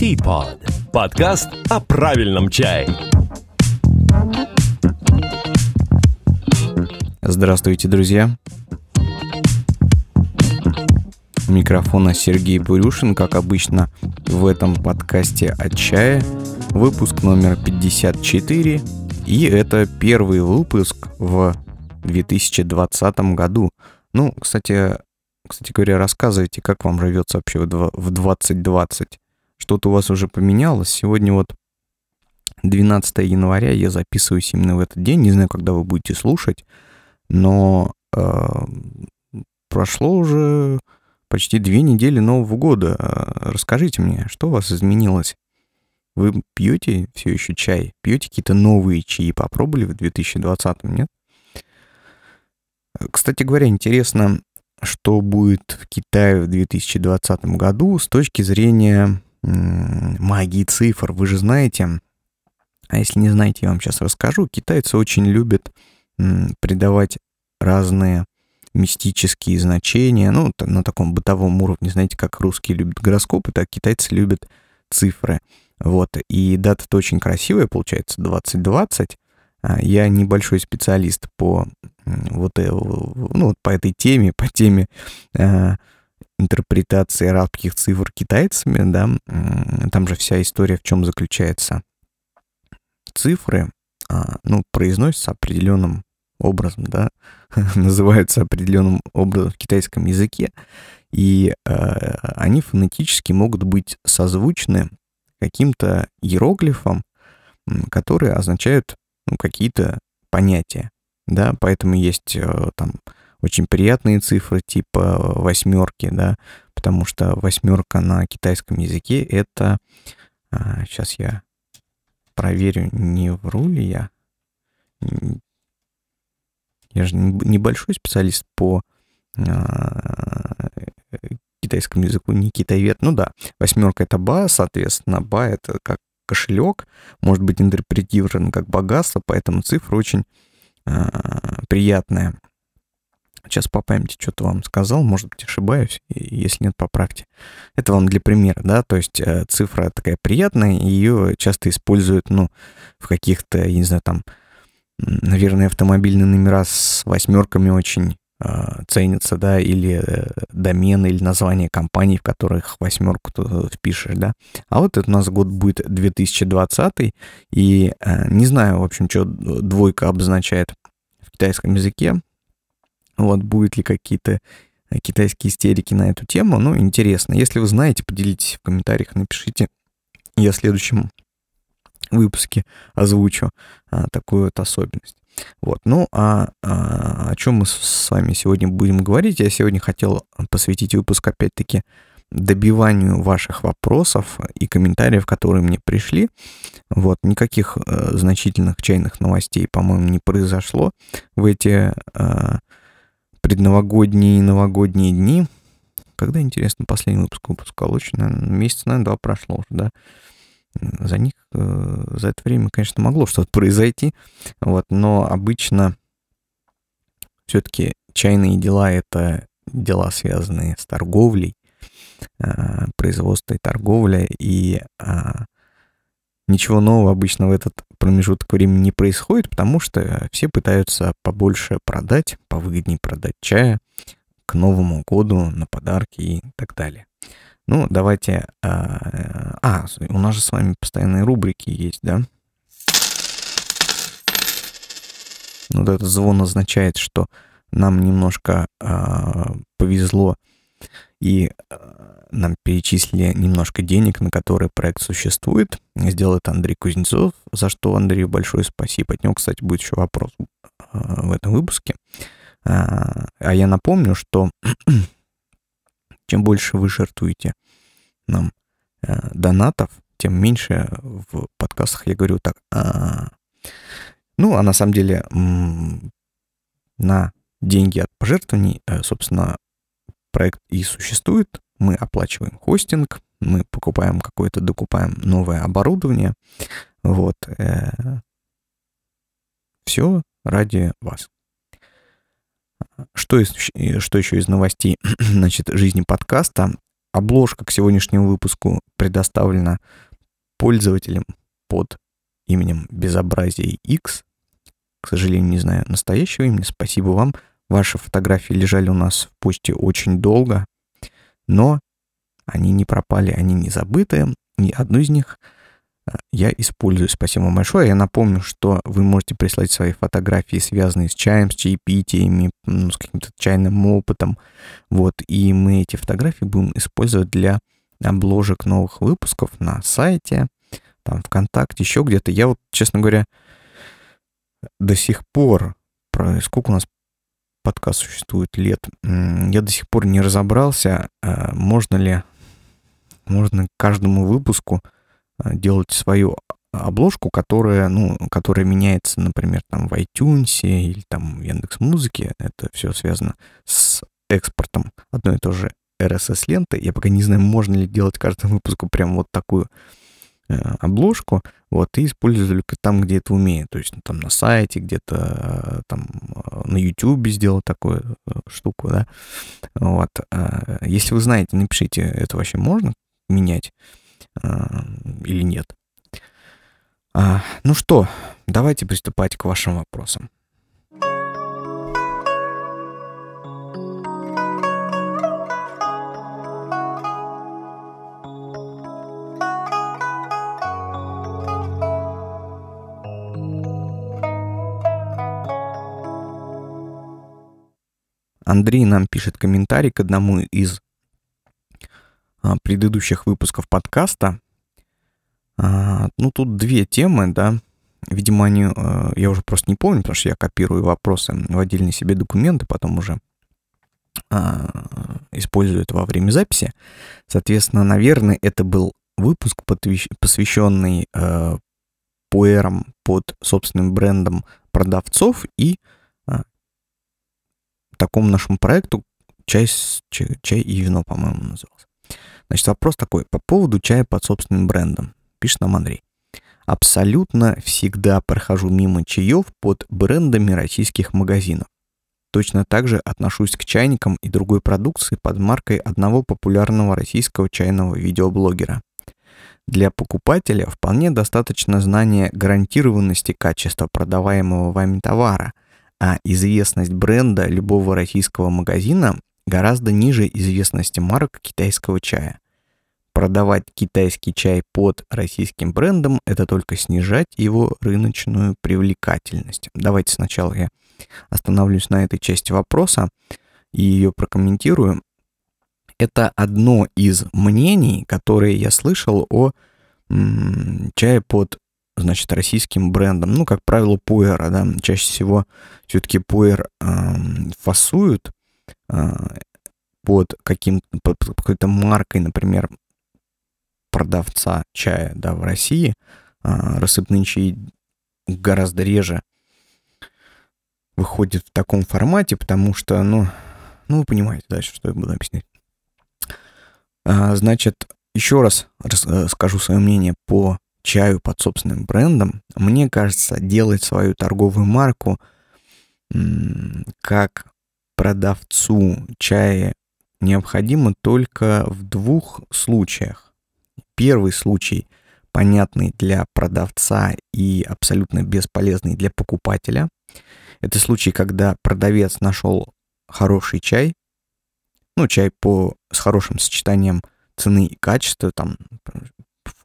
Teapot. Подкаст о правильном чае. Здравствуйте, друзья. У микрофона Сергей Бурюшин, как обычно, в этом подкасте от чая. Выпуск номер 54. И это первый выпуск в 2020 году. Ну, кстати, кстати говоря, рассказывайте, как вам живется вообще в 2020. Что-то у вас уже поменялось. Сегодня вот 12 января, я записываюсь именно в этот день. Не знаю, когда вы будете слушать, но э, прошло уже почти две недели Нового года. Расскажите мне, что у вас изменилось? Вы пьете все еще чай? Пьете какие-то новые чаи? Попробовали в 2020, нет? Кстати говоря, интересно, что будет в Китае в 2020 году с точки зрения магии цифр. Вы же знаете, а если не знаете, я вам сейчас расскажу. Китайцы очень любят придавать разные мистические значения, ну, на таком бытовом уровне, знаете, как русские любят гороскопы, так китайцы любят цифры. Вот, и дата-то очень красивая, получается, 2020. А, я небольшой специалист по вот, э, ну, по этой теме, по теме э, интерпретации арабских цифр китайцами, да, там же вся история в чем заключается. Цифры, э, ну, произносятся определенным образом, да, называются определенным образом в китайском языке, и э, они фонетически могут быть созвучны каким-то иероглифом, которые означают ну, какие-то понятия, да, поэтому есть э, там очень приятные цифры типа восьмерки, да, потому что восьмерка на китайском языке это, а, сейчас я проверю, не вру ли я, я же небольшой специалист по а, китайскому языку, не китайвед. Ну да, восьмерка это ба, соответственно, ба это как кошелек, может быть интерпретирован как богатство, поэтому цифра очень а, приятная. Сейчас по памяти что-то вам сказал, может быть, ошибаюсь, если нет, поправьте. Это вам для примера, да, то есть э, цифра такая приятная, ее часто используют, ну, в каких-то, я не знаю, там, наверное, автомобильные номера с восьмерками очень э, ценятся, да, или э, домены, или название компаний, в которых восьмерку ты впишешь, да. А вот это у нас год будет 2020, и э, не знаю, в общем, что двойка обозначает в китайском языке. Вот, будет ли какие-то э, китайские истерики на эту тему, ну, интересно. Если вы знаете, поделитесь в комментариях, напишите. Я в следующем выпуске озвучу а, такую вот особенность. Вот, ну а, а о чем мы с вами сегодня будем говорить? Я сегодня хотел посвятить выпуск опять-таки добиванию ваших вопросов и комментариев, которые мне пришли. Вот, никаких э, значительных чайных новостей, по-моему, не произошло в эти э, предновогодние и новогодние дни. Когда, интересно, последний выпуск выпускал? Очень, наверное, месяц, наверное, два прошло уже, да? За них, э, за это время, конечно, могло что-то произойти, вот, но обычно все-таки чайные дела — это дела, связанные с торговлей, э, производство и торговля, и а, ничего нового обычно в этот промежуток времени не происходит, потому что все пытаются побольше продать, повыгоднее продать чая к Новому году на подарки и так далее. Ну, давайте... А, а, у нас же с вами постоянные рубрики есть, да? Вот этот звон означает, что нам немножко а, повезло, и а, нам перечислили немножко денег, на которые проект существует. Сделал это Андрей Кузнецов, за что Андрею большое спасибо. От него, кстати, будет еще вопрос а, в этом выпуске. А, а я напомню, что чем больше вы жертвуете нам э, донатов, тем меньше в подкастах я говорю так. А, ну, а на самом деле на деньги от пожертвований, э, собственно, проект и существует. Мы оплачиваем хостинг, мы покупаем какое-то, докупаем новое оборудование. Вот. Э, все ради вас. Что, из, что еще из новостей, значит, жизни подкаста? обложка к сегодняшнему выпуску предоставлена пользователям под именем Безобразие X. К сожалению, не знаю настоящего имени. Спасибо вам. Ваши фотографии лежали у нас в почте очень долго, но они не пропали, они не забыты. Ни одну из них э, я использую. Спасибо вам большое. Я напомню, что вы можете прислать свои фотографии, связанные с чаем, с чаепитиями, ну, с каким-то чайным опытом. Вот, и мы эти фотографии будем использовать для обложек новых выпусков на сайте, там, ВКонтакте, еще где-то. Я вот, честно говоря, до сих пор, про сколько у нас подкаст существует лет, я до сих пор не разобрался, а можно ли, можно каждому выпуску а, делать свою обложку, которая, ну, которая меняется, например, там в iTunes или там в Яндекс Музыке. Это все связано с экспортом одной и той же RSS-ленты. Я пока не знаю, можно ли делать каждому выпуску прям вот такую Э, обложку, вот, и использую только там, где это умею. То есть ну, там на сайте, где-то э, там э, на YouTube сделал такую штуку, да. Вот. Если вы знаете, напишите, это вообще можно менять или нет. Ну что, давайте приступать к вашим вопросам. Андрей нам пишет комментарий к одному из а, предыдущих выпусков подкаста. А, ну, тут две темы, да. Видимо, они, а, я уже просто не помню, потому что я копирую вопросы в отдельные себе документы, потом уже использую это во время записи. Соответственно, наверное, это был выпуск, посвященный пуэрам под собственным брендом продавцов и такому нашему проекту чай, чай, чай и вино, по-моему, назывался. Значит, вопрос такой по поводу чая под собственным брендом. Пишет нам Андрей. Абсолютно всегда прохожу мимо чаев под брендами российских магазинов. Точно так же отношусь к чайникам и другой продукции под маркой одного популярного российского чайного видеоблогера. Для покупателя вполне достаточно знания гарантированности качества продаваемого вами товара – а известность бренда любого российского магазина гораздо ниже известности марок китайского чая. Продавать китайский чай под российским брендом – это только снижать его рыночную привлекательность. Давайте сначала я остановлюсь на этой части вопроса и ее прокомментирую. Это одно из мнений, которые я слышал о м, чае под значит, российским брендом. Ну, как правило, пуэра, да. Чаще всего все-таки пуэр э, фасуют э, под, каким, под какой-то маркой, например, продавца чая, да, в России. Э, рассыпные чаи гораздо реже выходят в таком формате, потому что, ну, ну, вы понимаете дальше, что я буду объяснять. А, значит, еще раз расскажу свое мнение по чаю под собственным брендом, мне кажется, делать свою торговую марку как продавцу чая необходимо только в двух случаях. Первый случай понятный для продавца и абсолютно бесполезный для покупателя. Это случай, когда продавец нашел хороший чай, ну, чай по, с хорошим сочетанием цены и качества, там,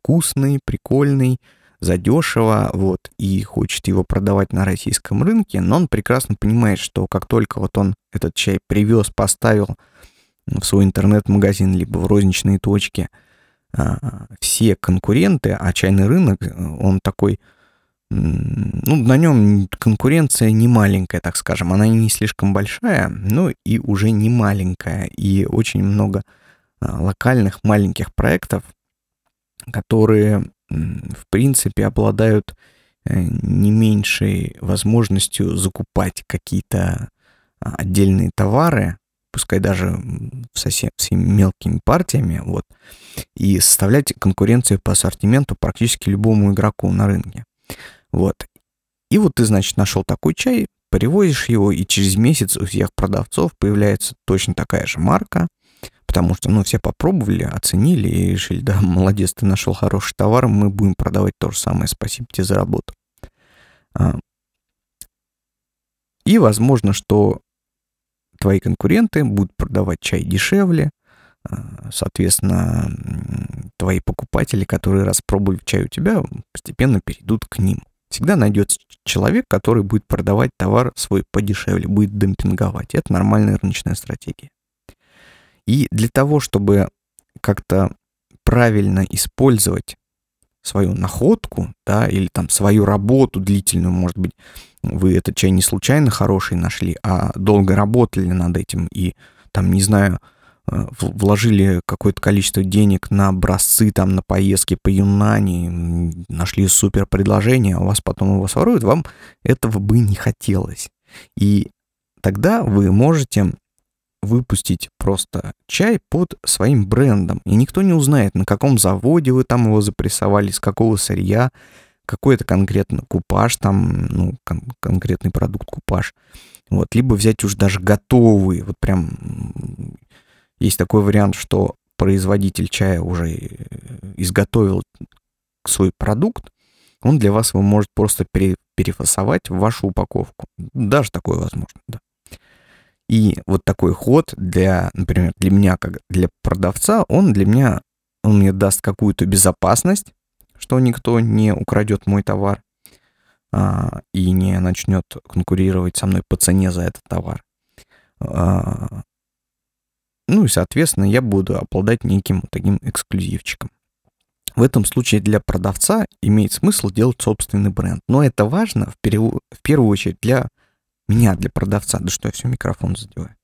вкусный, прикольный, задешево, вот, и хочет его продавать на российском рынке, но он прекрасно понимает, что как только вот он этот чай привез, поставил в свой интернет-магазин, либо в розничные точки, а, все конкуренты, а чайный рынок, он такой, ну, на нем конкуренция не маленькая, так скажем, она не слишком большая, но и уже не маленькая, и очень много а, локальных маленьких проектов, которые, в принципе, обладают э, не меньшей возможностью закупать какие-то а, отдельные товары, пускай даже совсем, мелкими партиями, вот, и составлять конкуренцию по ассортименту практически любому игроку на рынке. Вот. И вот ты, значит, нашел такой чай, привозишь его, и через месяц у всех продавцов появляется точно такая же марка, потому что, ну, все попробовали, оценили и решили, да, молодец, ты нашел хороший товар, мы будем продавать то же самое, спасибо тебе за работу. А, и возможно, что твои конкуренты будут продавать чай дешевле, а, соответственно, твои покупатели, которые распробовали чай у тебя, постепенно перейдут к ним. Всегда найдется человек, который будет продавать товар свой подешевле, будет демпинговать. Это нормальная рыночная стратегия. И для того, чтобы как-то правильно использовать свою находку, да, или там свою работу длительную, может быть, вы этот чай не случайно хороший нашли, а долго работали над этим и там, не знаю, э, вложили какое-то количество денег на образцы, там, на поездки по Юнани, нашли супер предложение, а у вас потом его своруют, вам этого бы не хотелось. И тогда вы можете выпустить просто чай под своим брендом, и никто не узнает, на каком заводе вы там его запрессовали, с какого сырья, какой это конкретно купаж, там, ну, кон- конкретный продукт купаж. Вот, либо взять уж даже готовый, вот прям есть такой вариант, что производитель чая уже изготовил свой продукт, он для вас его может просто пере, перефасовать в вашу упаковку. Даже такое возможно, да. И вот такой ход для, например, для меня, как для продавца, он для меня, он мне даст какую-то безопасность, что никто не украдет мой товар а, и не начнет конкурировать со мной по цене за этот товар. А, ну и, соответственно, я буду обладать неким таким эксклюзивчиком. В этом случае для продавца имеет смысл делать собственный бренд. Но это важно в, перев... в первую очередь для меня, для продавца. Да что я все микрофон задеваю.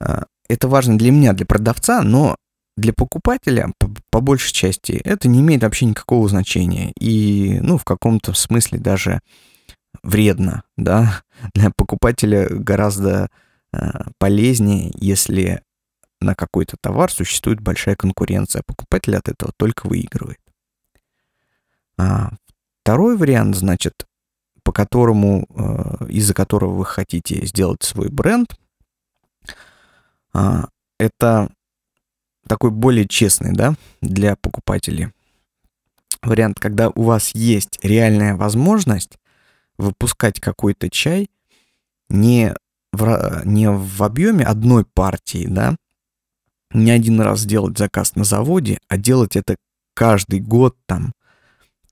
А, это важно для меня, для продавца, но для покупателя, по, по большей части, это не имеет вообще никакого значения. И, ну, в каком-то смысле даже вредно, да. Для покупателя гораздо э, полезнее, если на какой-то товар существует большая конкуренция. Покупатель от этого только выигрывает. А второй вариант, значит, по которому, э, из-за которого вы хотите сделать свой бренд, э, это такой более честный, да, для покупателей. Вариант, когда у вас есть реальная возможность выпускать какой-то чай не в, не в объеме одной партии, да, не один раз делать заказ на заводе, а делать это каждый год там,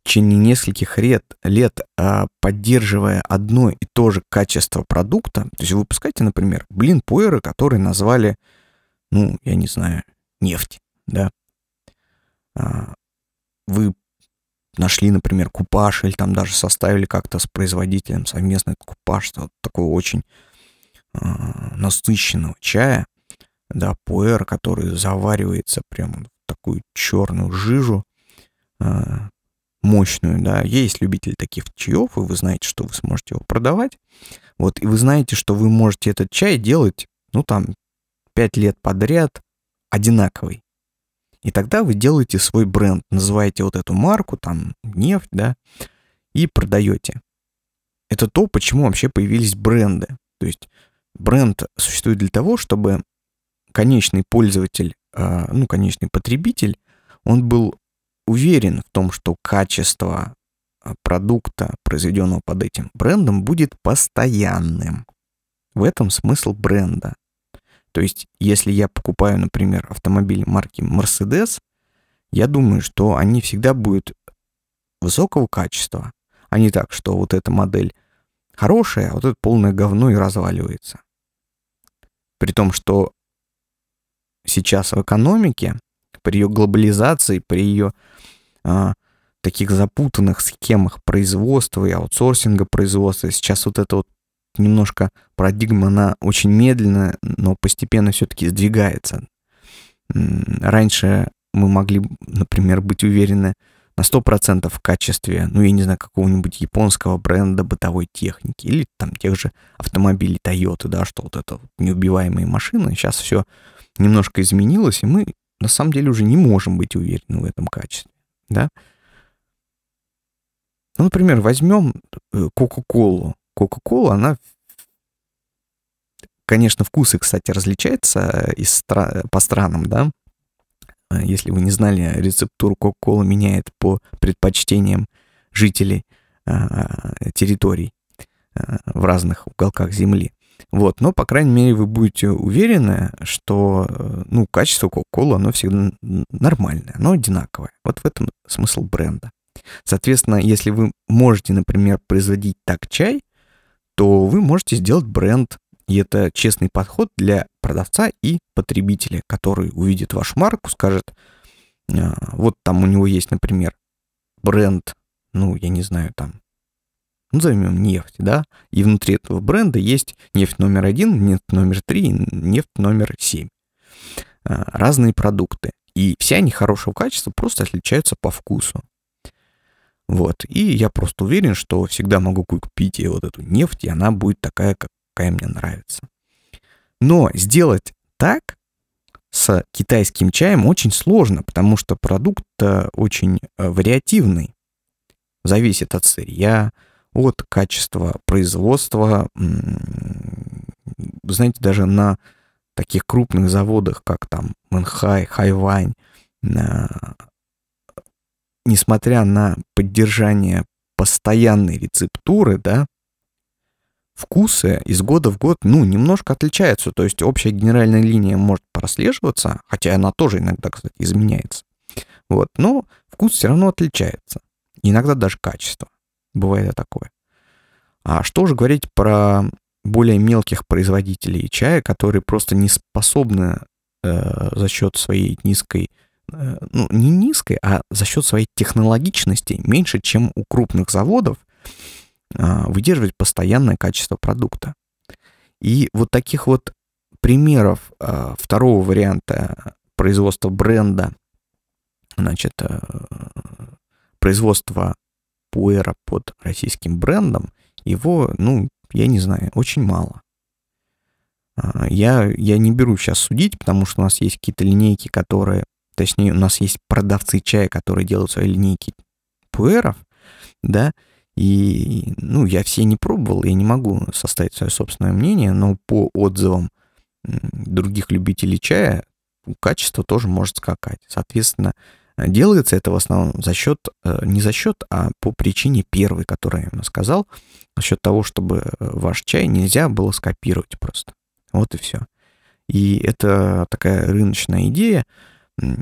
течение нескольких лет, лет а, поддерживая одно и то же качество продукта. То есть выпускайте, например, блин пуэры, которые назвали, ну, я не знаю, нефть, да. А, вы нашли, например, купаж или там даже составили как-то с производителем совместный купаж, что такого очень а, насыщенного чая, да, пуэр, который заваривается прямо в такую черную жижу, мощную, да. Есть любители таких чаев, и вы знаете, что вы сможете его продавать. Вот, и вы знаете, что вы можете этот чай делать, ну, там, пять лет подряд одинаковый. И тогда вы делаете свой бренд, называете вот эту марку, там, нефть, да, и продаете. Это то, почему вообще появились бренды. То есть бренд существует для того, чтобы конечный пользователь, а, ну, конечный потребитель, он был уверен в том, что качество а, продукта, произведенного под этим брендом, будет постоянным. В этом смысл бренда. То есть, если я покупаю, например, автомобиль марки Mercedes, я думаю, что они всегда будут высокого качества, а не так, что вот эта модель хорошая, а вот это полное говно и разваливается. При том, что сейчас в экономике, при ее глобализации, при ее таких запутанных схемах производства и аутсорсинга производства, сейчас вот это вот немножко парадигма, она очень медленно, но постепенно все-таки сдвигается. Раньше мы могли, например, быть уверены на 100% в качестве, ну, я не знаю, какого-нибудь японского бренда бытовой техники или там тех же автомобилей Toyota, да, что вот это вот неубиваемые машины. Сейчас все немножко изменилось, и мы на самом деле уже не можем быть уверены в этом качестве, да. Ну, например, возьмем э, Coca-Cola. Coca-Cola, она конечно, вкусы, кстати, различаются из стра... по странам, да. Если вы не знали, рецептуру Кока-Колы меняет по предпочтениям жителей а, территорий а, в разных уголках Земли. Вот, но, по крайней мере, вы будете уверены, что, ну, качество Кока-Колы, оно всегда нормальное, оно одинаковое. Вот в этом смысл бренда. Соответственно, если вы можете, например, производить так чай, то вы можете сделать бренд. И это честный подход для продавца и потребителя, который увидит вашу марку, скажет, «А, вот там у него есть, например, бренд, ну, я не знаю, там, ну, займем нефть, да, и внутри этого бренда есть нефть номер один, нефть номер три, нефть номер семь. А, разные продукты. И все они хорошего качества, просто отличаются по вкусу. Вот. И я просто уверен, что всегда могу купить вот эту нефть, и она будет такая, какая мне нравится. Но сделать так с китайским чаем очень сложно, потому что продукт очень э, вариативный. Зависит от сырья, от качества производства. Знаете, даже на таких крупных заводах, как там Мэнхай, Хайвань, несмотря на поддержание постоянной рецептуры, да, вкусы из года в год, ну, немножко отличаются. То есть общая генеральная линия может прослеживаться, хотя она тоже иногда, кстати, изменяется. Вот, но вкус все равно отличается. Иногда даже качество. Бывает и такое. А что же говорить про более мелких производителей чая, которые просто не способны э, за счет своей низкой Э, ну, не низкой, а за счет своей технологичности меньше, чем у крупных заводов, а, выдерживать постоянное качество продукта. И вот таких вот примеров а, второго варианта производства бренда, значит, э, производства пуэра под российским брендом, его, ну, я не знаю, очень мало. А, я, я не беру сейчас судить, потому что у нас есть какие-то линейки, которые точнее, у нас есть продавцы чая, которые делают свои линейки пуэров, да, и, ну, я все не пробовал, я не могу составить свое собственное мнение, но по отзывам других любителей чая качество тоже может скакать. Соответственно, делается это в основном за счет, э, не за счет, а по причине первой, которую я сказал, за счет того, чтобы э, ваш чай нельзя было скопировать просто. Вот и все. И это такая рыночная идея,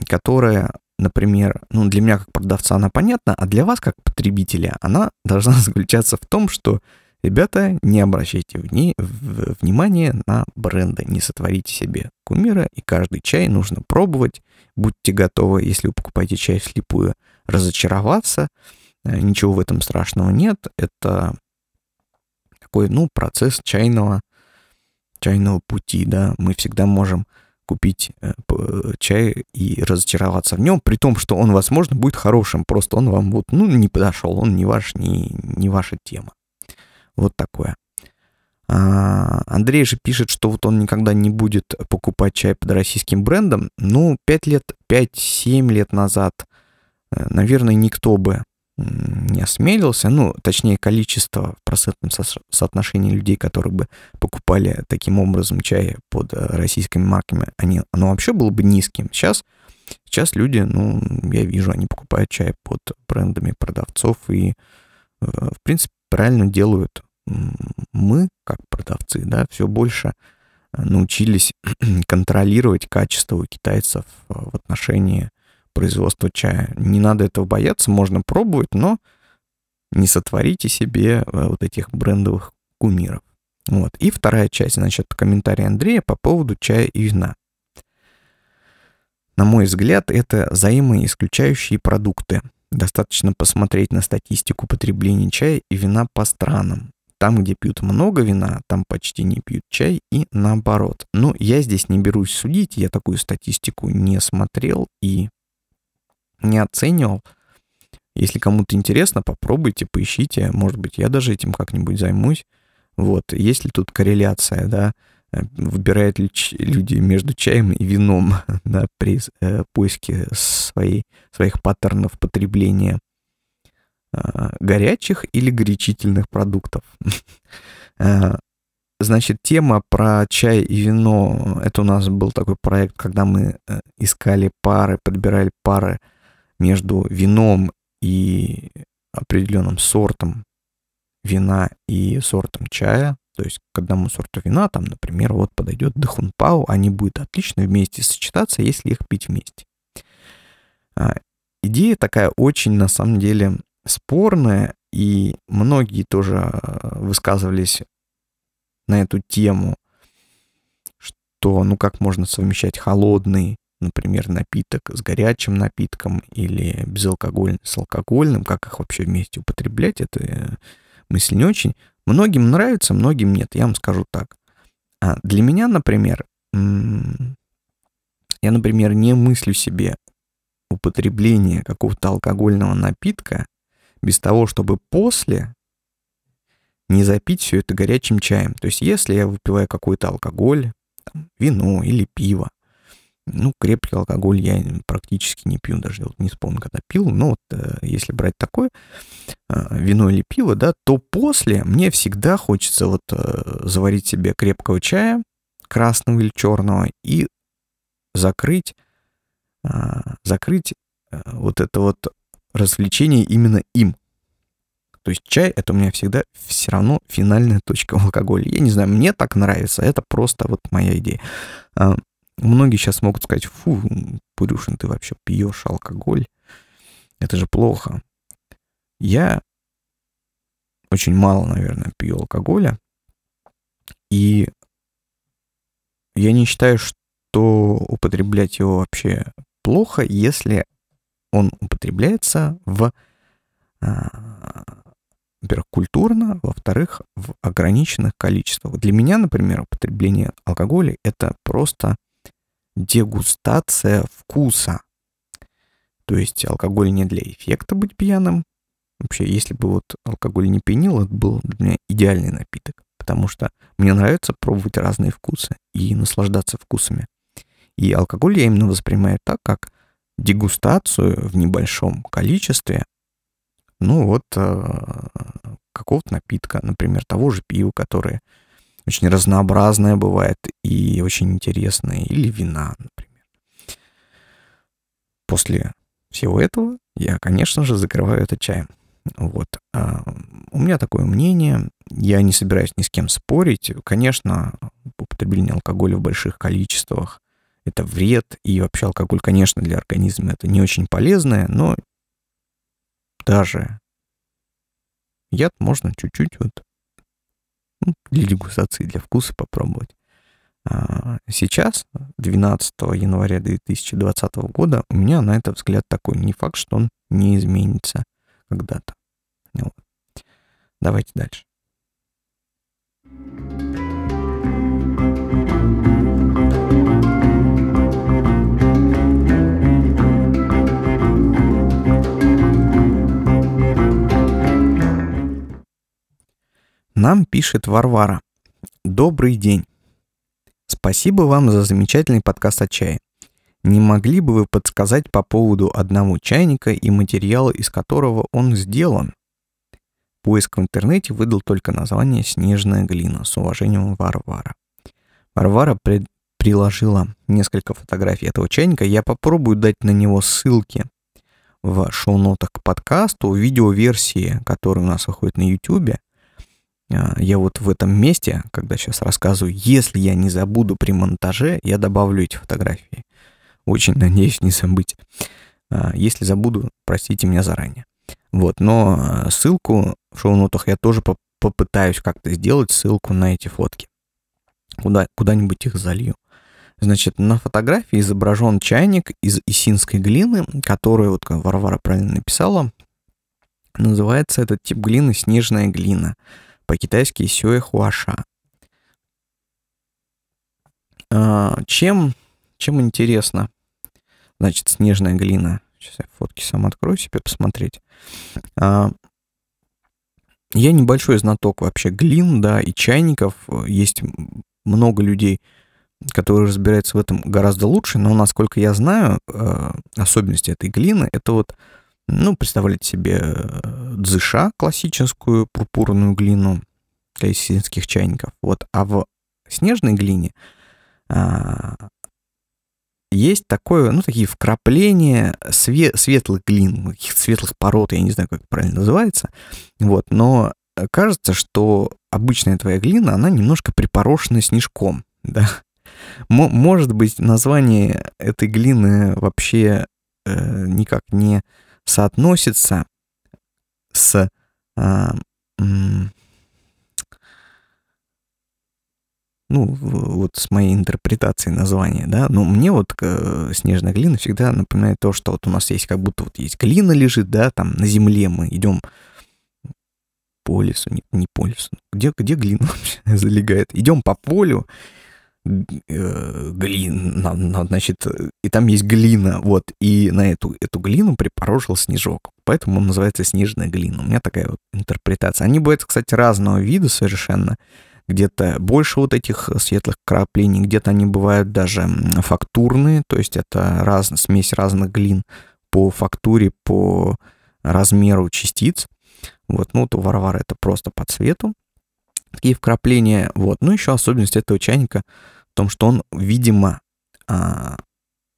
которая, например, ну, для меня как продавца она понятна, а для вас как потребителя она должна заключаться в том, что Ребята, не обращайте вни, в, внимания на бренды, не сотворите себе кумира, и каждый чай нужно пробовать. Будьте готовы, если вы покупаете чай вслепую, разочароваться. Э, ничего в этом страшного нет. Это такой, ну, процесс чайного, чайного пути, да. Мы всегда можем купить э, чай и разочароваться в нем, при том, что он, возможно, будет хорошим, просто он вам вот, ну, не подошел, он не ваш, не, не ваша тема. Вот такое. А, Андрей же пишет, что вот он никогда не будет покупать чай под российским брендом. Ну, 5 лет, 5-7 лет назад, э, наверное, никто бы не осмелился, ну, точнее, количество в процентном со- соотношении людей, которые бы покупали таким образом чай под э, российскими марками, они, оно вообще было бы низким. Сейчас, сейчас люди, ну, я вижу, они покупают чай под брендами продавцов и, э, в принципе, правильно делают. Мы, как продавцы, да, все больше э, научились контролировать качество у китайцев в отношении производства чая. Не надо этого бояться, можно пробовать, но не сотворите себе э, вот этих брендовых кумиров. Вот. И вторая часть, значит, комментарий Андрея по поводу чая и вина. На мой взгляд, это взаимоисключающие продукты. Достаточно посмотреть на статистику потребления чая и вина по странам. Там, где пьют много вина, там почти не пьют чай и наоборот. Но я здесь не берусь судить, я такую статистику не смотрел и не оценивал. Если кому-то интересно, попробуйте, поищите. Может быть, я даже этим как-нибудь займусь. Вот, есть ли тут корреляция, да, э, выбирают ли люди между чаем и вином да, при э, поиске своей, своих паттернов потребления горячих или горячительных продуктов. Э, Значит, тема про чай и вино. Это у нас был такой проект, когда мы э, искали пары, подбирали пары между вином и определенным сортом вина и сортом чая. То есть к одному сорту вина, там, например, вот подойдет Дахунпау, они будут отлично вместе сочетаться, если их пить вместе. А, идея такая очень, на самом деле, спорная, и многие тоже а, высказывались на эту тему, что, ну, как можно совмещать холодный, например, напиток с горячим напитком или безалкогольный с алкогольным, как их вообще вместе употреблять, это э, мысль не очень. Многим нравится, многим нет, я вам скажу так. А для меня, например, я, например, не мыслю себе употребление какого-то алкогольного напитка без того, чтобы после не запить все это горячим чаем. То есть если я выпиваю какой-то алкоголь, там, вино или пиво, ну, крепкий алкоголь я практически не пью, даже вот не вспомню, когда пил, но вот э, если брать такое э, вино или пиво, да, то после мне всегда хочется вот э, заварить себе крепкого чая, красного или черного, и закрыть, э, закрыть вот это вот развлечение именно им. То есть чай это у меня всегда все равно финальная точка в алкоголе. Я не знаю, мне так нравится, это просто вот моя идея. А, Многие сейчас могут сказать, фу, Пурюшин, ты вообще пьешь алкоголь. Это же плохо. Я очень мало, наверное, пью алкоголя. И я не считаю, что употреблять его вообще плохо, если он употребляется в, а, во-первых, культурно, во-вторых, в ограниченных количествах. Для меня, например, употребление алкоголя — это просто дегустация вкуса. То есть алкоголь не для эффекта быть пьяным. Вообще, если бы вот алкоголь не пьянил, это был для меня идеальный напиток. Потому что мне нравится пробовать разные вкусы и наслаждаться вкусами. И алкоголь я именно воспринимаю так, как дегустацию в небольшом количестве, ну вот, э, какого-то напитка, например, того же пива, которое очень разнообразная бывает и очень интересная, или вина, например. После всего этого я, конечно же, закрываю это чаем. Вот. А у меня такое мнение. Я не собираюсь ни с кем спорить. Конечно, употребление алкоголя в больших количествах — это вред. И вообще алкоголь, конечно, для организма это не очень полезное, но даже яд можно чуть-чуть вот ну, для дегустации, для вкуса попробовать. А сейчас, 12 января 2020 года, у меня на это взгляд такой. Не факт, что он не изменится когда-то. Вот. Давайте дальше. Нам пишет Варвара. Добрый день. Спасибо вам за замечательный подкаст о чае. Не могли бы вы подсказать по поводу одного чайника и материала, из которого он сделан? Поиск в интернете выдал только название «Снежная глина». С уважением, Варвара. Варвара пред... приложила несколько фотографий этого чайника. Я попробую дать на него ссылки в шоу-нотах к подкасту, видеоверсии, которая у нас выходит на YouTube. А, я вот в этом месте, когда сейчас рассказываю, если я не забуду при монтаже, я добавлю эти фотографии. Очень надеюсь не забыть. А, если забуду, простите меня заранее. Вот, но а, ссылку в шоу-нотах я тоже попытаюсь как-то сделать, ссылку на эти фотки. Куда, куда-нибудь их залью. Значит, на фотографии изображен чайник из исинской глины, который, вот как Варвара правильно написала, называется этот тип глины снежная глина по-китайски сюэ хуаша. А, чем, чем интересно? Значит, снежная глина. Сейчас я фотки сам открою себе посмотреть. А, я небольшой знаток вообще глин, да, и чайников. Есть много людей, которые разбираются в этом гораздо лучше, но насколько я знаю, э, особенности этой глины, это вот ну, представляете себе э, дзыша, классическую пурпурную глину, калесинских чайников. Вот. А в снежной глине а, есть такое, ну, такие вкрапления све- светлых глин, каких-то светлых пород, я не знаю, как это правильно называется, вот, но кажется, что обычная твоя глина, она немножко припорошена снежком, да. М- может быть, название этой глины вообще э, никак не соотносится с э, ну, вот с моей интерпретацией названия, да, но мне вот э, снежная глина всегда напоминает то, что вот у нас есть как будто вот есть глина лежит, да, там на земле мы идем по лесу, не, не по лесу, где, где глина вообще залегает? Идем по полю, глина, значит, и там есть глина, вот, и на эту, эту глину припорошил снежок, поэтому он называется снежная глина. У меня такая вот интерпретация. Они бывают, кстати, разного вида совершенно, где-то больше вот этих светлых краплений, где-то они бывают даже фактурные, то есть это раз, смесь разных глин по фактуре, по размеру частиц. Вот, ну, то Варвара это просто по цвету. Такие вкрапления, вот. Ну, еще особенность этого чайника в том, что он, видимо, а,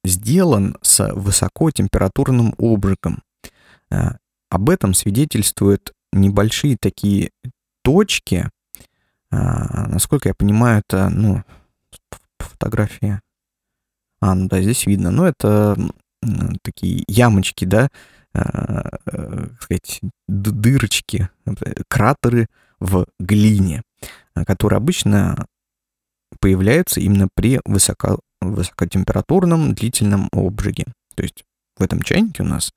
сделан с высокотемпературным обжигом. А, об этом свидетельствуют небольшие такие точки, а, насколько я понимаю, это, ну, фотография. А, ну да, здесь видно. Ну, это такие ямочки, да, а, э, сказать, дырочки, кратеры в глине, которые обычно появляются именно при высоко, высокотемпературном длительном обжиге. То есть в этом чайнике у нас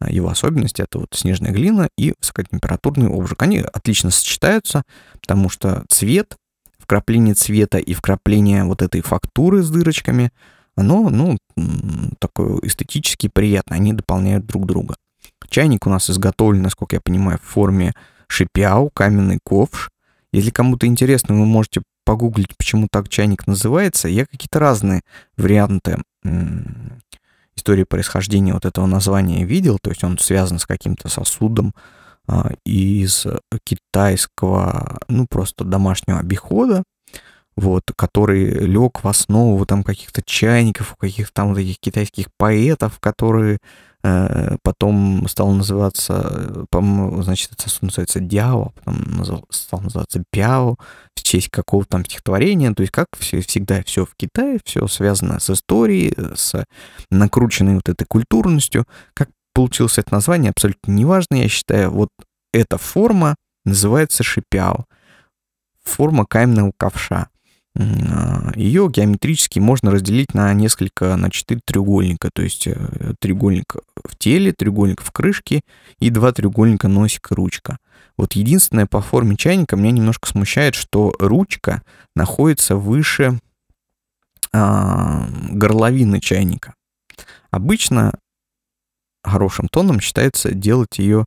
а, его особенность это вот снежная глина и высокотемпературный обжиг. Они отлично сочетаются, потому что цвет, вкрапление цвета и вкрапление вот этой фактуры с дырочками, оно, ну, такое эстетически приятно, они дополняют друг друга. Чайник у нас изготовлен, насколько я понимаю, в форме шипяу, каменный ковш. Если кому-то интересно, вы можете погуглить, почему так чайник называется. Я какие-то разные варианты истории происхождения вот этого названия видел, то есть он связан с каким-то сосудом а, из китайского, ну, просто домашнего обихода, вот, который лег в основу там каких-то чайников, каких-то там этих китайских поэтов, которые потом стал называться, по-моему, значит, это называется Дяо, потом назвал, стал называться Пяо в честь какого-то там стихотворения. То есть как все, всегда все в Китае, все связано с историей, с накрученной вот этой культурностью. Как получилось это название, абсолютно неважно, я считаю. Вот эта форма называется шипяо. Форма каменного ковша. А, Ее геометрически можно разделить на несколько, на четыре треугольника, то есть э, треугольник в теле, треугольник в крышке и два треугольника носик ручка. Вот единственное по форме чайника меня немножко смущает, что ручка находится выше а, горловины чайника. Обычно хорошим тоном считается делать ее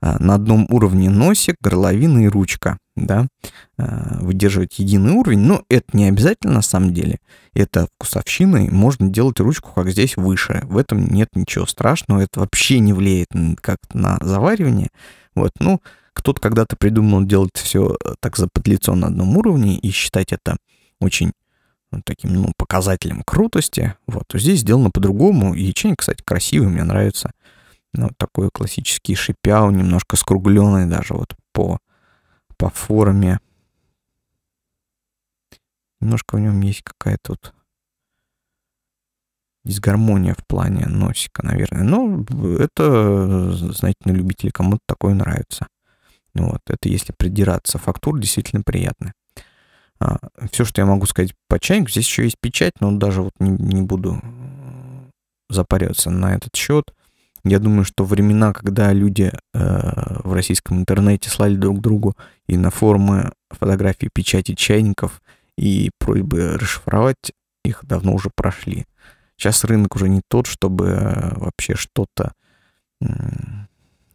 а, на одном уровне носик, горловина и ручка, да, а, выдерживать единый уровень, но это не обязательно на самом деле. Это вкусовщина, можно делать ручку как здесь выше. В этом нет ничего страшного, это вообще не влияет как на заваривание. Вот, ну, кто-то когда-то придумал делать все э, так заподлицо на одном уровне и считать это очень ну, таким, ну, показателем крутости. Вот, здесь сделано по-другому. И чайник, кстати, красивый, мне нравится. Ну, такой классический шипяу, немножко скругленный даже вот по, по форме. Немножко в нем есть какая-то вот дисгармония в плане носика, наверное. Но это, знаете, на любителей кому-то такое нравится. Вот, это если придираться. Фактура действительно приятная. А, все, что я могу сказать по чайнику, здесь еще есть печать, но даже вот не, не буду запариваться на этот счет. Я думаю, что времена, когда люди э, в российском интернете слали друг другу и на форумы фотографии печати чайников и просьбы расшифровать, их давно уже прошли. Сейчас рынок уже не тот, чтобы э, вообще что-то э,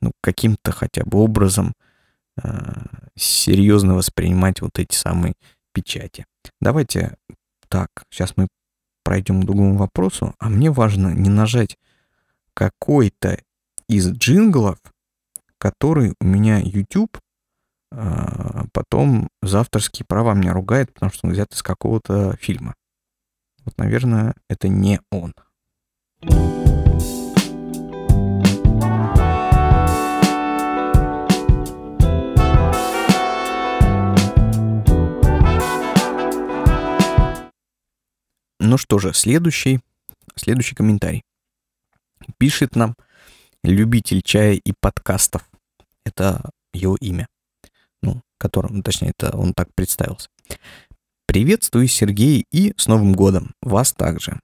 ну, каким-то хотя бы образом э, серьезно воспринимать вот эти самые печати. Давайте так, сейчас мы пройдем к другому вопросу, а мне важно не нажать какой-то из джинглов, который у меня YouTube а, потом за авторские права меня ругает, потому что он взят из какого-то фильма. Вот, наверное, это не он. Ну что же, следующий, следующий комментарий. Пишет нам любитель чая и подкастов. Это его имя. Ну, которым, точнее, это он так представился. Приветствую, Сергей, и с Новым годом. Вас также.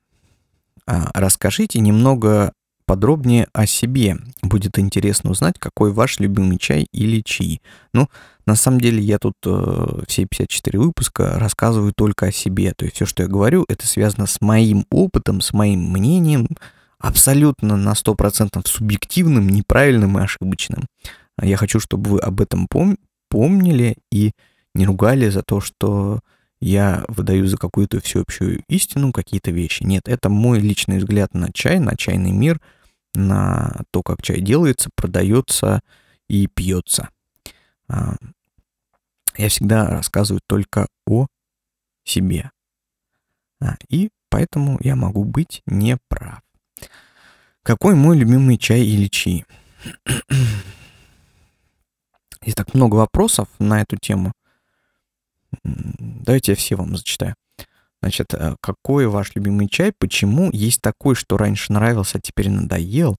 А, расскажите немного подробнее о себе. Будет интересно узнать, какой ваш любимый чай или чаи. Ну, на самом деле, я тут э, все 54 выпуска рассказываю только о себе. То есть все, что я говорю, это связано с моим опытом, с моим мнением, абсолютно на 100% субъективным, неправильным и ошибочным. Я хочу, чтобы вы об этом пом- помнили и не ругали за то, что я выдаю за какую-то всеобщую истину какие-то вещи. Нет, это мой личный взгляд на чай, на чайный мир, на то, как чай делается, продается и пьется. А, я всегда рассказываю только о себе. А, и поэтому я могу быть неправ. Какой мой любимый чай или чаи? Есть так много вопросов на эту тему. Давайте я все вам зачитаю. Значит, э, какой ваш любимый чай? Почему? Есть такой, что раньше нравился, а теперь надоел.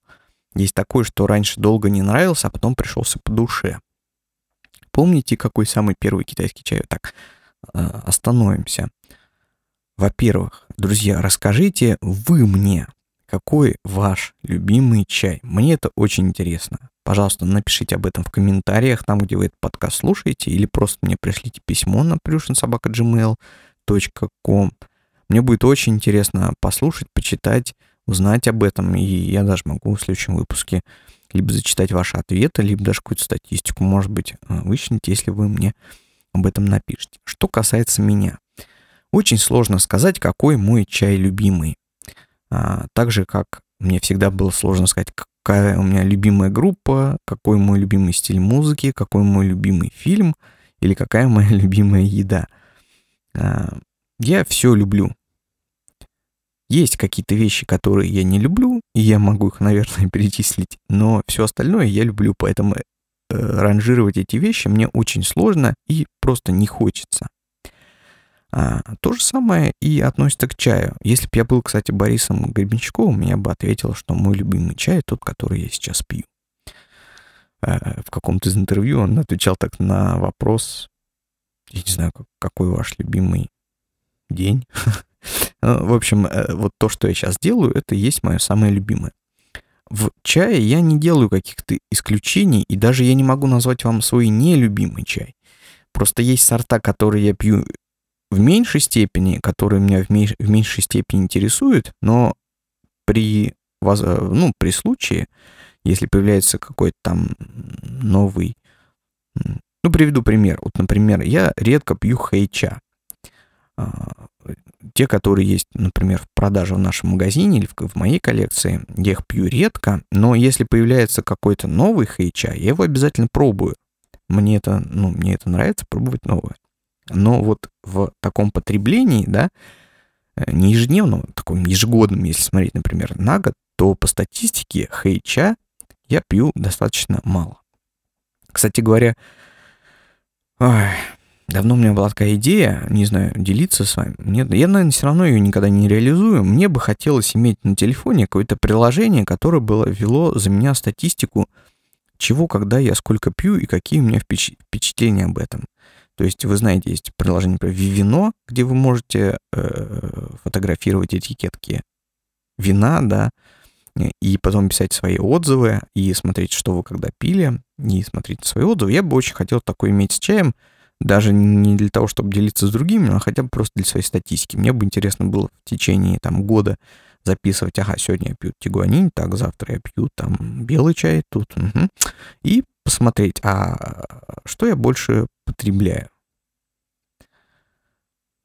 Есть такой, что раньше долго не нравился, а потом пришелся по душе. Помните, какой самый первый китайский чай? Так, э, остановимся. Во-первых, друзья, расскажите вы мне, какой ваш любимый чай? Мне это очень интересно. Пожалуйста, напишите об этом в комментариях, там, где вы этот подкаст слушаете, или просто мне пришлите письмо на plюшинsobaka.gmail.com. Мне будет очень интересно послушать, почитать, узнать об этом, и я даже могу в следующем выпуске либо зачитать ваши ответы, либо даже какую-то статистику, может быть, э, вычленить, если вы мне об этом напишите. Что касается меня, очень сложно сказать, какой мой чай любимый. А, так же, как мне всегда было сложно сказать, какая у меня любимая группа, какой мой любимый стиль музыки, какой мой любимый фильм или какая моя любимая еда. А, я все люблю. Есть какие-то вещи, которые я не люблю, и я могу их, наверное, перечислить, но все остальное я люблю, поэтому э, ранжировать эти вещи мне очень сложно и просто не хочется. А, то же самое и относится к чаю. Если бы я был, кстати, Борисом Гребенщиковым, я бы ответил, что мой любимый чай тот, который я сейчас пью. А, в каком-то из интервью он отвечал так на вопрос, я не знаю, какой ваш любимый день. Ну, в общем, э, вот то, что я сейчас делаю, это есть мое самое любимое. В чае я не делаю каких-то исключений, и даже я не могу назвать вам свой нелюбимый чай. Просто есть сорта, которые я пью в меньшей степени, которые меня в, меньш, в меньшей степени интересуют, но при, ну, при случае, если появляется какой-то там новый... Ну, приведу пример. Вот, например, я редко пью хейча. А, те, которые есть, например, в продаже в нашем магазине или в, в моей коллекции, я их пью редко, но если появляется какой-то новый хейча, я его обязательно пробую. Мне это, ну, мне это нравится, пробовать новое. Но вот в таком потреблении, да, э, не ежедневном, таком ежегодном, если смотреть, например, на год, то по статистике хейча я пью достаточно мало. Кстати говоря, ой, давно у меня была такая идея, не знаю, делиться с вами. Нет, я, наверное, все равно ее никогда не реализую. Мне бы хотелось иметь на телефоне какое-то приложение, которое было вело за меня статистику, чего, когда я сколько пью и какие у меня впечатления об этом. То есть вы знаете, есть приложение, например, Vivino, где вы можете э, фотографировать этикетки вина, да, и потом писать свои отзывы, и смотреть, что вы когда пили, и смотреть свои отзывы. Я бы очень хотел такое иметь с чаем, даже не для того, чтобы делиться с другими, а хотя бы просто для своей статистики. Мне бы интересно было в течение там года записывать, ага, сегодня я пью тигуанин, так, завтра я пью там белый чай, тут, угу. и посмотреть, а что я больше потребляю.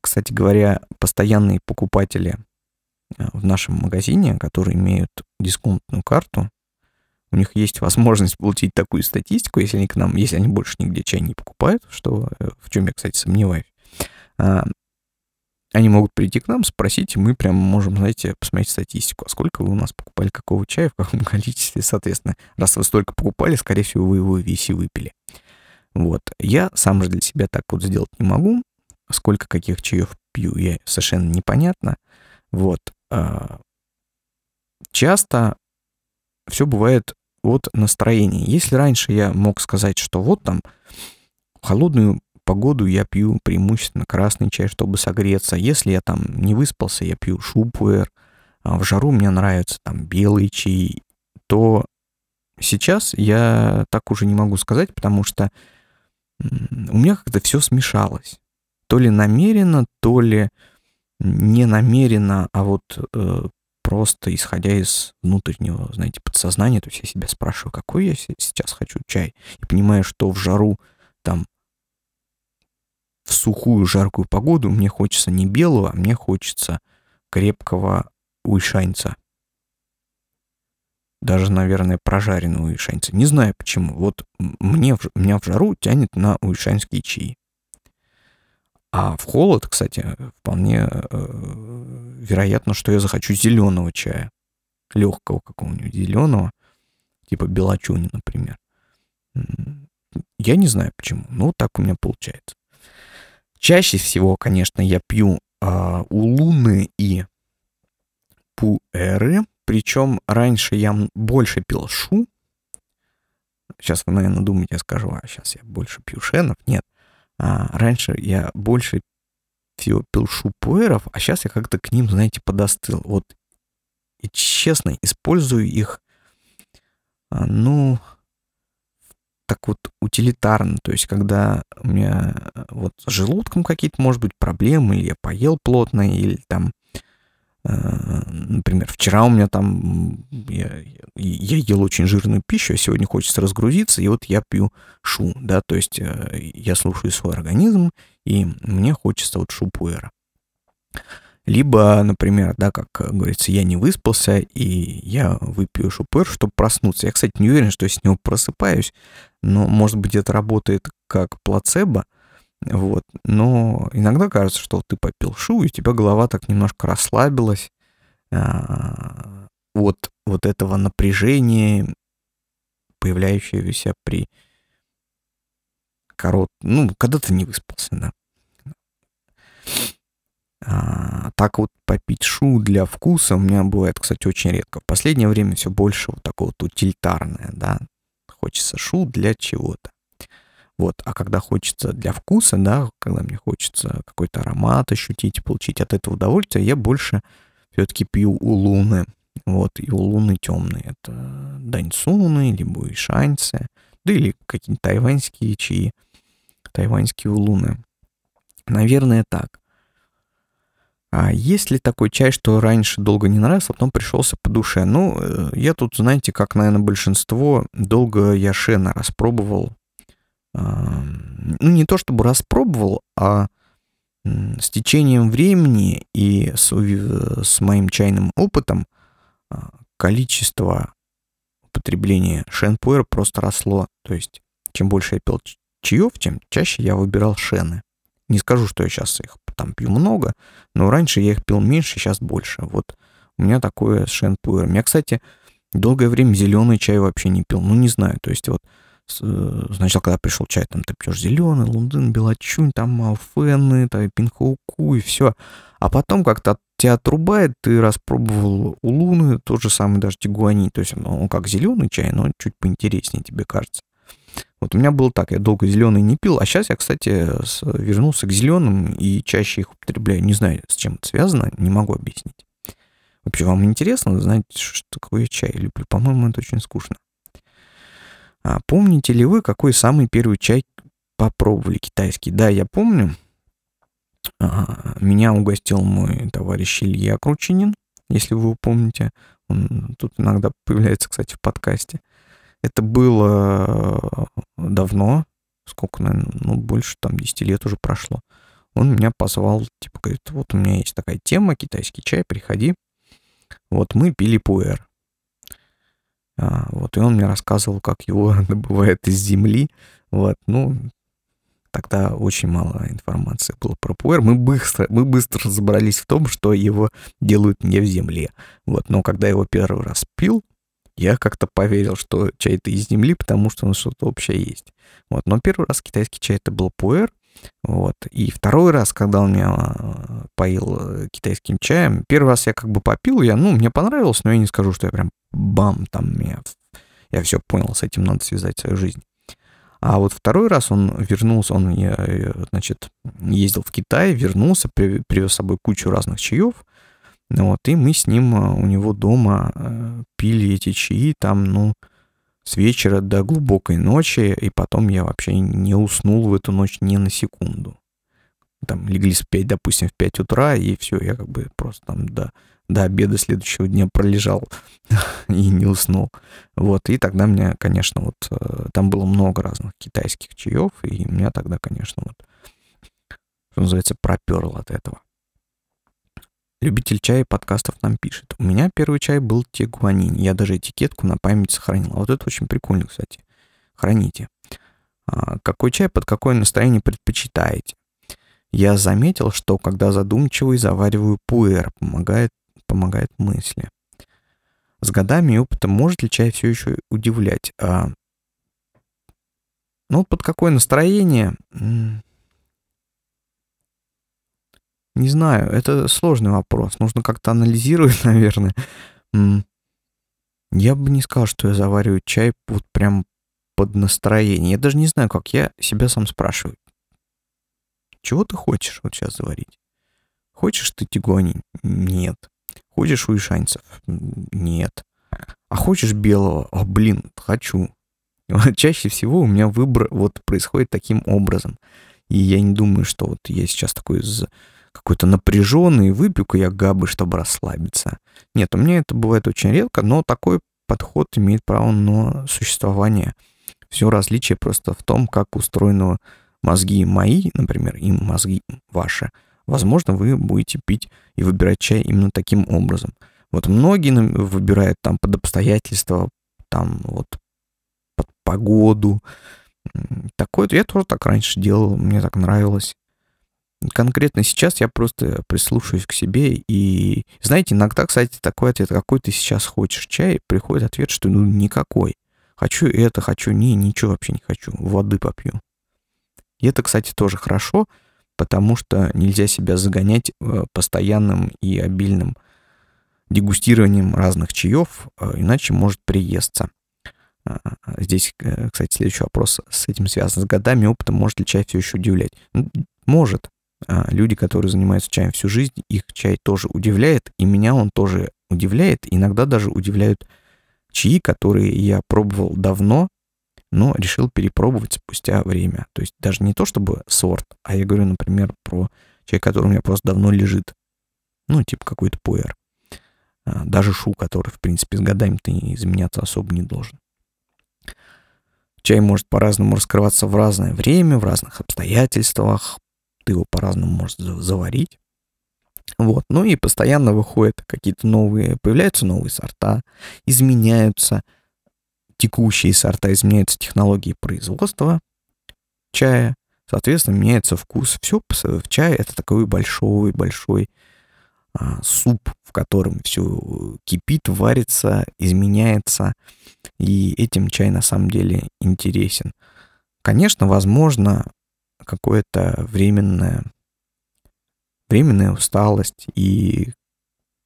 Кстати говоря, постоянные покупатели э, в нашем магазине, которые имеют дисконтную карту, у них есть возможность получить такую статистику, если они к нам, если они больше нигде чай не покупают, что э, в чем я, кстати, сомневаюсь, а, они могут прийти к нам, спросить, и мы прям можем, знаете, посмотреть статистику, а сколько вы у нас покупали какого чая, в каком количестве, соответственно. Раз вы столько покупали, скорее всего, вы его весь и выпили. Вот. Я сам же для себя так вот сделать не могу. Сколько каких чаев пью, я совершенно непонятно. Вот. А, часто все бывает от настроения. Если раньше я мог сказать, что вот там холодную погоду я пью преимущественно красный чай, чтобы согреться. Если я там не выспался, я пью шупуэр. А в жару мне нравится там белый чай. То сейчас я так уже не могу сказать, потому что у меня как-то все смешалось. То ли намеренно, то ли не намеренно, а вот э, просто исходя из внутреннего, знаете, подсознания, то есть я себя спрашиваю, какой я сейчас хочу чай, и понимаю, что в жару там в сухую жаркую погоду мне хочется не белого, а мне хочется крепкого уйшаньца. Даже, наверное, прожаренного уйшаньца. Не знаю почему. Вот мне, меня в жару тянет на уйшаньские чаи. А в холод, кстати, вполне э, вероятно, что я захочу зеленого чая. Легкого какого-нибудь зеленого. Типа белочуни, например. Я не знаю почему. Но так у меня получается. Чаще всего, конечно, я пью а, улуны и пуэры. Причем раньше я больше пил шу. Сейчас вы, наверное, думаете, я скажу, а сейчас я больше пью шенов. Нет. А, раньше я больше всего пил шу пуэров, а сейчас я как-то к ним, знаете, подостыл. Вот, и честно, использую их, а, ну, так вот утилитарно, то есть когда у меня э, вот с желудком какие-то, может быть, проблемы, или я поел плотно, или там, например, вчера у меня там, я, я ел очень жирную пищу, а сегодня хочется разгрузиться, и вот я пью шу, да, то есть э, я слушаю свой организм, и мне хочется вот шу пуэра. Либо, например, да, как говорится, я не выспался, и я выпью шупер, чтобы проснуться. Я, кстати, не уверен, что я с него просыпаюсь, но, может быть, это работает как плацебо, вот. Но иногда кажется, что ты попил шу, и у тебя голова так немножко расслабилась а, от вот этого напряжения, появляющегося при корот... Ну, когда ты не выспался, да. А, так вот попить шу для вкуса у меня бывает, кстати, очень редко. В последнее время все больше вот такого вот утилитарное, да. Хочется шу для чего-то. Вот, а когда хочется для вкуса, да, когда мне хочется какой-то аромат ощутить, получить от этого удовольствие, я больше все-таки пью улуны. Вот, и улуны темные. Это даньсуны, либо ишаньцы, да или какие-нибудь тайваньские чаи, тайваньские улуны. Наверное, так. А есть ли такой чай, что раньше долго не нравился, а потом пришелся по душе? Ну, э, я тут, знаете, как, наверное, большинство, долго я шена распробовал. Ну, не то чтобы распробовал, а с течением времени и с, с моим чайным опытом а, количество употребления шенпуэр просто росло. То есть, чем больше я пил чаев, тем чаще я выбирал шены. Не скажу, что я сейчас их там пью много, но раньше я их пил меньше, сейчас больше. Вот у меня такое с шенпуэром. Я, кстати, долгое время зеленый чай вообще не пил. Ну, не знаю, то есть вот э, сначала, когда пришел чай, там ты пьешь зеленый, лундын, белочунь, там малфены, там пинхауку и все. А потом как-то тебя отрубает, ты распробовал у луны, тот же самый даже тигуани, то есть он как зеленый чай, но чуть поинтереснее тебе кажется. Вот у меня было так, я долго зеленый не пил, а сейчас я, кстати, вернулся к зеленым и чаще их употребляю. Не знаю, с чем это связано, не могу объяснить. Вообще, вам интересно знать, что такое чай люблю? По-моему, это очень скучно. А помните ли вы, какой самый первый чай попробовали китайский? Да, я помню. А, меня угостил мой товарищ Илья Кручинин, если вы его помните. Он тут иногда появляется, кстати, в подкасте. Это было э, давно, сколько, наверное, ну, больше там 10 лет уже прошло. Он меня позвал, типа, говорит, вот у меня есть такая тема, китайский чай, приходи. Вот мы пили пуэр. А, вот, и он мне рассказывал, как его добывают из земли. Вот, ну, тогда очень мало информации было про пуэр. Мы быстро, мы быстро разобрались в том, что его делают не в земле. Вот, но когда его первый раз пил, я как-то поверил, что чай это из земли, потому что он что-то общее есть. Вот, но первый раз китайский чай это был пуэр, вот. И второй раз, когда он меня а, поил э, китайским чаем, первый раз я как бы попил, я, ну, мне понравилось, но я не скажу, что я прям бам, там, меня, я все понял, с этим надо связать свою жизнь. А вот второй раз он вернулся, он, э, значит, ездил в Китай, вернулся, привез с собой кучу разных чаев, вот, и мы с ним а, у него дома э, пили эти чаи, там, ну, с вечера до глубокой ночи, и потом я вообще не уснул в эту ночь ни на секунду. Там легли спать, допустим, в 5 утра, и все, я как бы просто там до, до обеда следующего дня пролежал и не уснул. Вот, и тогда мне, конечно, вот э, там было много разных китайских чаев, и меня тогда, конечно, вот, что называется, проперло от этого. Любитель чая и подкастов нам пишет. У меня первый чай был тигуанин. Я даже этикетку на память сохранил. А вот это очень прикольно, кстати. Храните. А, какой чай под какое настроение предпочитаете? Я заметил, что когда задумчивый, завариваю пуэр, помогает, помогает мысли. С годами и опытом может ли чай все еще удивлять? А, ну, под какое настроение? Не знаю, это сложный вопрос. Нужно как-то анализировать, наверное. Я бы не сказал, что я завариваю чай вот прям под настроение. Я даже не знаю, как. Я себя сам спрашиваю. Чего ты хочешь вот сейчас заварить? Хочешь ты тигуани? Нет. Хочешь уишанцев? Нет. А хочешь белого? О, блин, хочу. Чаще всего у меня выбор вот происходит таким образом. И я не думаю, что вот я сейчас такой какой-то напряженный, выпью-ка я габы, чтобы расслабиться. Нет, у меня это бывает очень редко, но такой подход имеет право на существование. Все различие просто в том, как устроены мозги мои, например, и мозги ваши. Возможно, вы будете пить и выбирать чай именно таким образом. Вот многие выбирают там под обстоятельства, там вот под погоду. Такое я тоже так раньше делал, мне так нравилось. Конкретно сейчас я просто прислушаюсь к себе и, знаете, иногда, кстати, такой ответ, какой ты сейчас хочешь чай, приходит ответ, что ну никакой. Хочу это, хочу не, ничего вообще не хочу, воды попью. И это, кстати, тоже хорошо, потому что нельзя себя загонять э, постоянным и обильным дегустированием разных чаев, э, иначе может приесться. А, здесь, э, кстати, следующий вопрос с этим связан. С годами опытом может ли чай все еще удивлять? Может. А, люди, которые занимаются чаем всю жизнь, их чай тоже удивляет, и меня он тоже удивляет. Иногда даже удивляют чаи, которые я пробовал давно, но решил перепробовать спустя время. То есть даже не то чтобы сорт, а я говорю, например, про чай, который у меня просто давно лежит. Ну, типа какой-то пуэр. А, даже шу, который, в принципе, с годами ты изменяться особо не должен. Чай может по-разному раскрываться в разное время, в разных обстоятельствах, ты его по-разному можешь заварить. Вот. Ну и постоянно выходят какие-то новые, появляются новые сорта, изменяются текущие сорта, изменяются технологии производства чая, соответственно, меняется вкус. Все в чае это такой большой-большой а, суп, в котором все кипит, варится, изменяется, и этим чай на самом деле интересен. Конечно, возможно, какое-то временное, временная усталость, и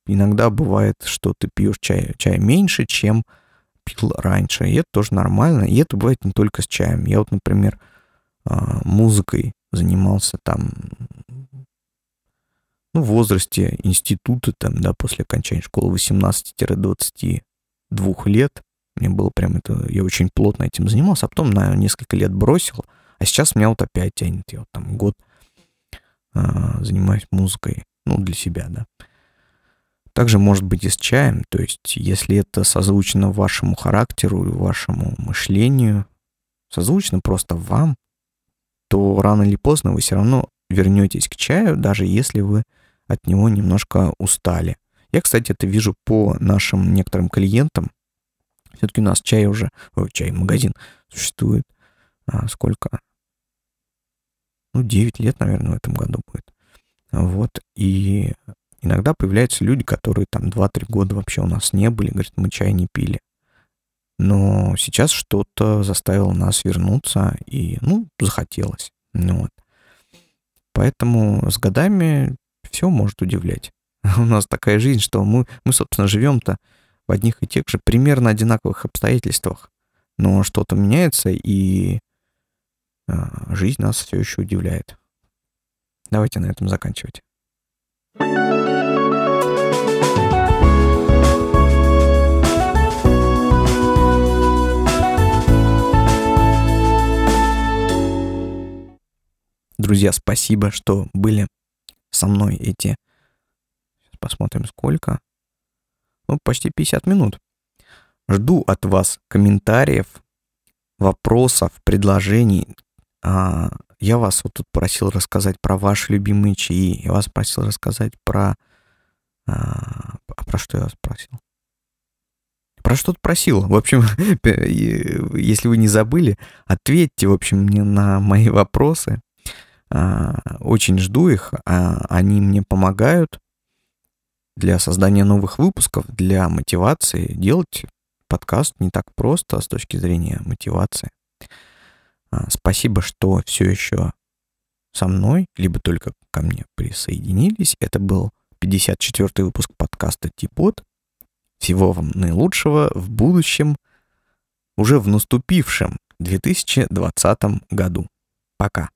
иногда бывает, что ты пьешь чай, чай меньше, чем пил раньше, и это тоже нормально, и это бывает не только с чаем. Я вот, например, а, музыкой занимался там ну, в возрасте института, там, да, после окончания школы 18-22 лет. Мне было прям это, я очень плотно этим занимался, а потом на несколько лет бросил, а сейчас меня вот опять тянет. Я вот там год а, занимаюсь музыкой, ну, для себя, да. Также может быть и с чаем, то есть если это созвучно вашему характеру и вашему мышлению, созвучно просто вам, то рано или поздно вы все равно вернетесь к чаю, даже если вы от него немножко устали. Я, кстати, это вижу по нашим некоторым клиентам. Все-таки у нас чай уже, ой, чай, магазин существует. А, сколько? Ну, 9 лет, наверное, в этом году будет. Вот, и иногда появляются люди, которые там 2-3 года вообще у нас не были, говорят, мы чай не пили. Но сейчас что-то заставило нас вернуться, и, ну, захотелось. Ну, вот. Поэтому с годами все может удивлять. У нас такая жизнь, что мы, мы собственно, живем-то в одних и тех же примерно одинаковых обстоятельствах. Но что-то меняется, и жизнь нас все еще удивляет. Давайте на этом заканчивать. Друзья, спасибо, что были со мной эти... Сейчас посмотрим, сколько. Ну, почти 50 минут. Жду от вас комментариев, вопросов, предложений. А, я вас вот тут просил рассказать про ваши любимые чаи. Я вас просил рассказать про... А, а про что я вас просил? Про что-то просил. В общем, если вы не забыли, ответьте, в общем, мне на мои вопросы. А, очень жду их, они мне помогают для создания новых выпусков, для мотивации. Делать подкаст не так просто с точки зрения мотивации. А, спасибо, что все еще со мной, либо только ко мне присоединились. Это был 54-й выпуск подкаста Типот. Всего вам наилучшего в будущем, уже в наступившем 2020 году. Пока.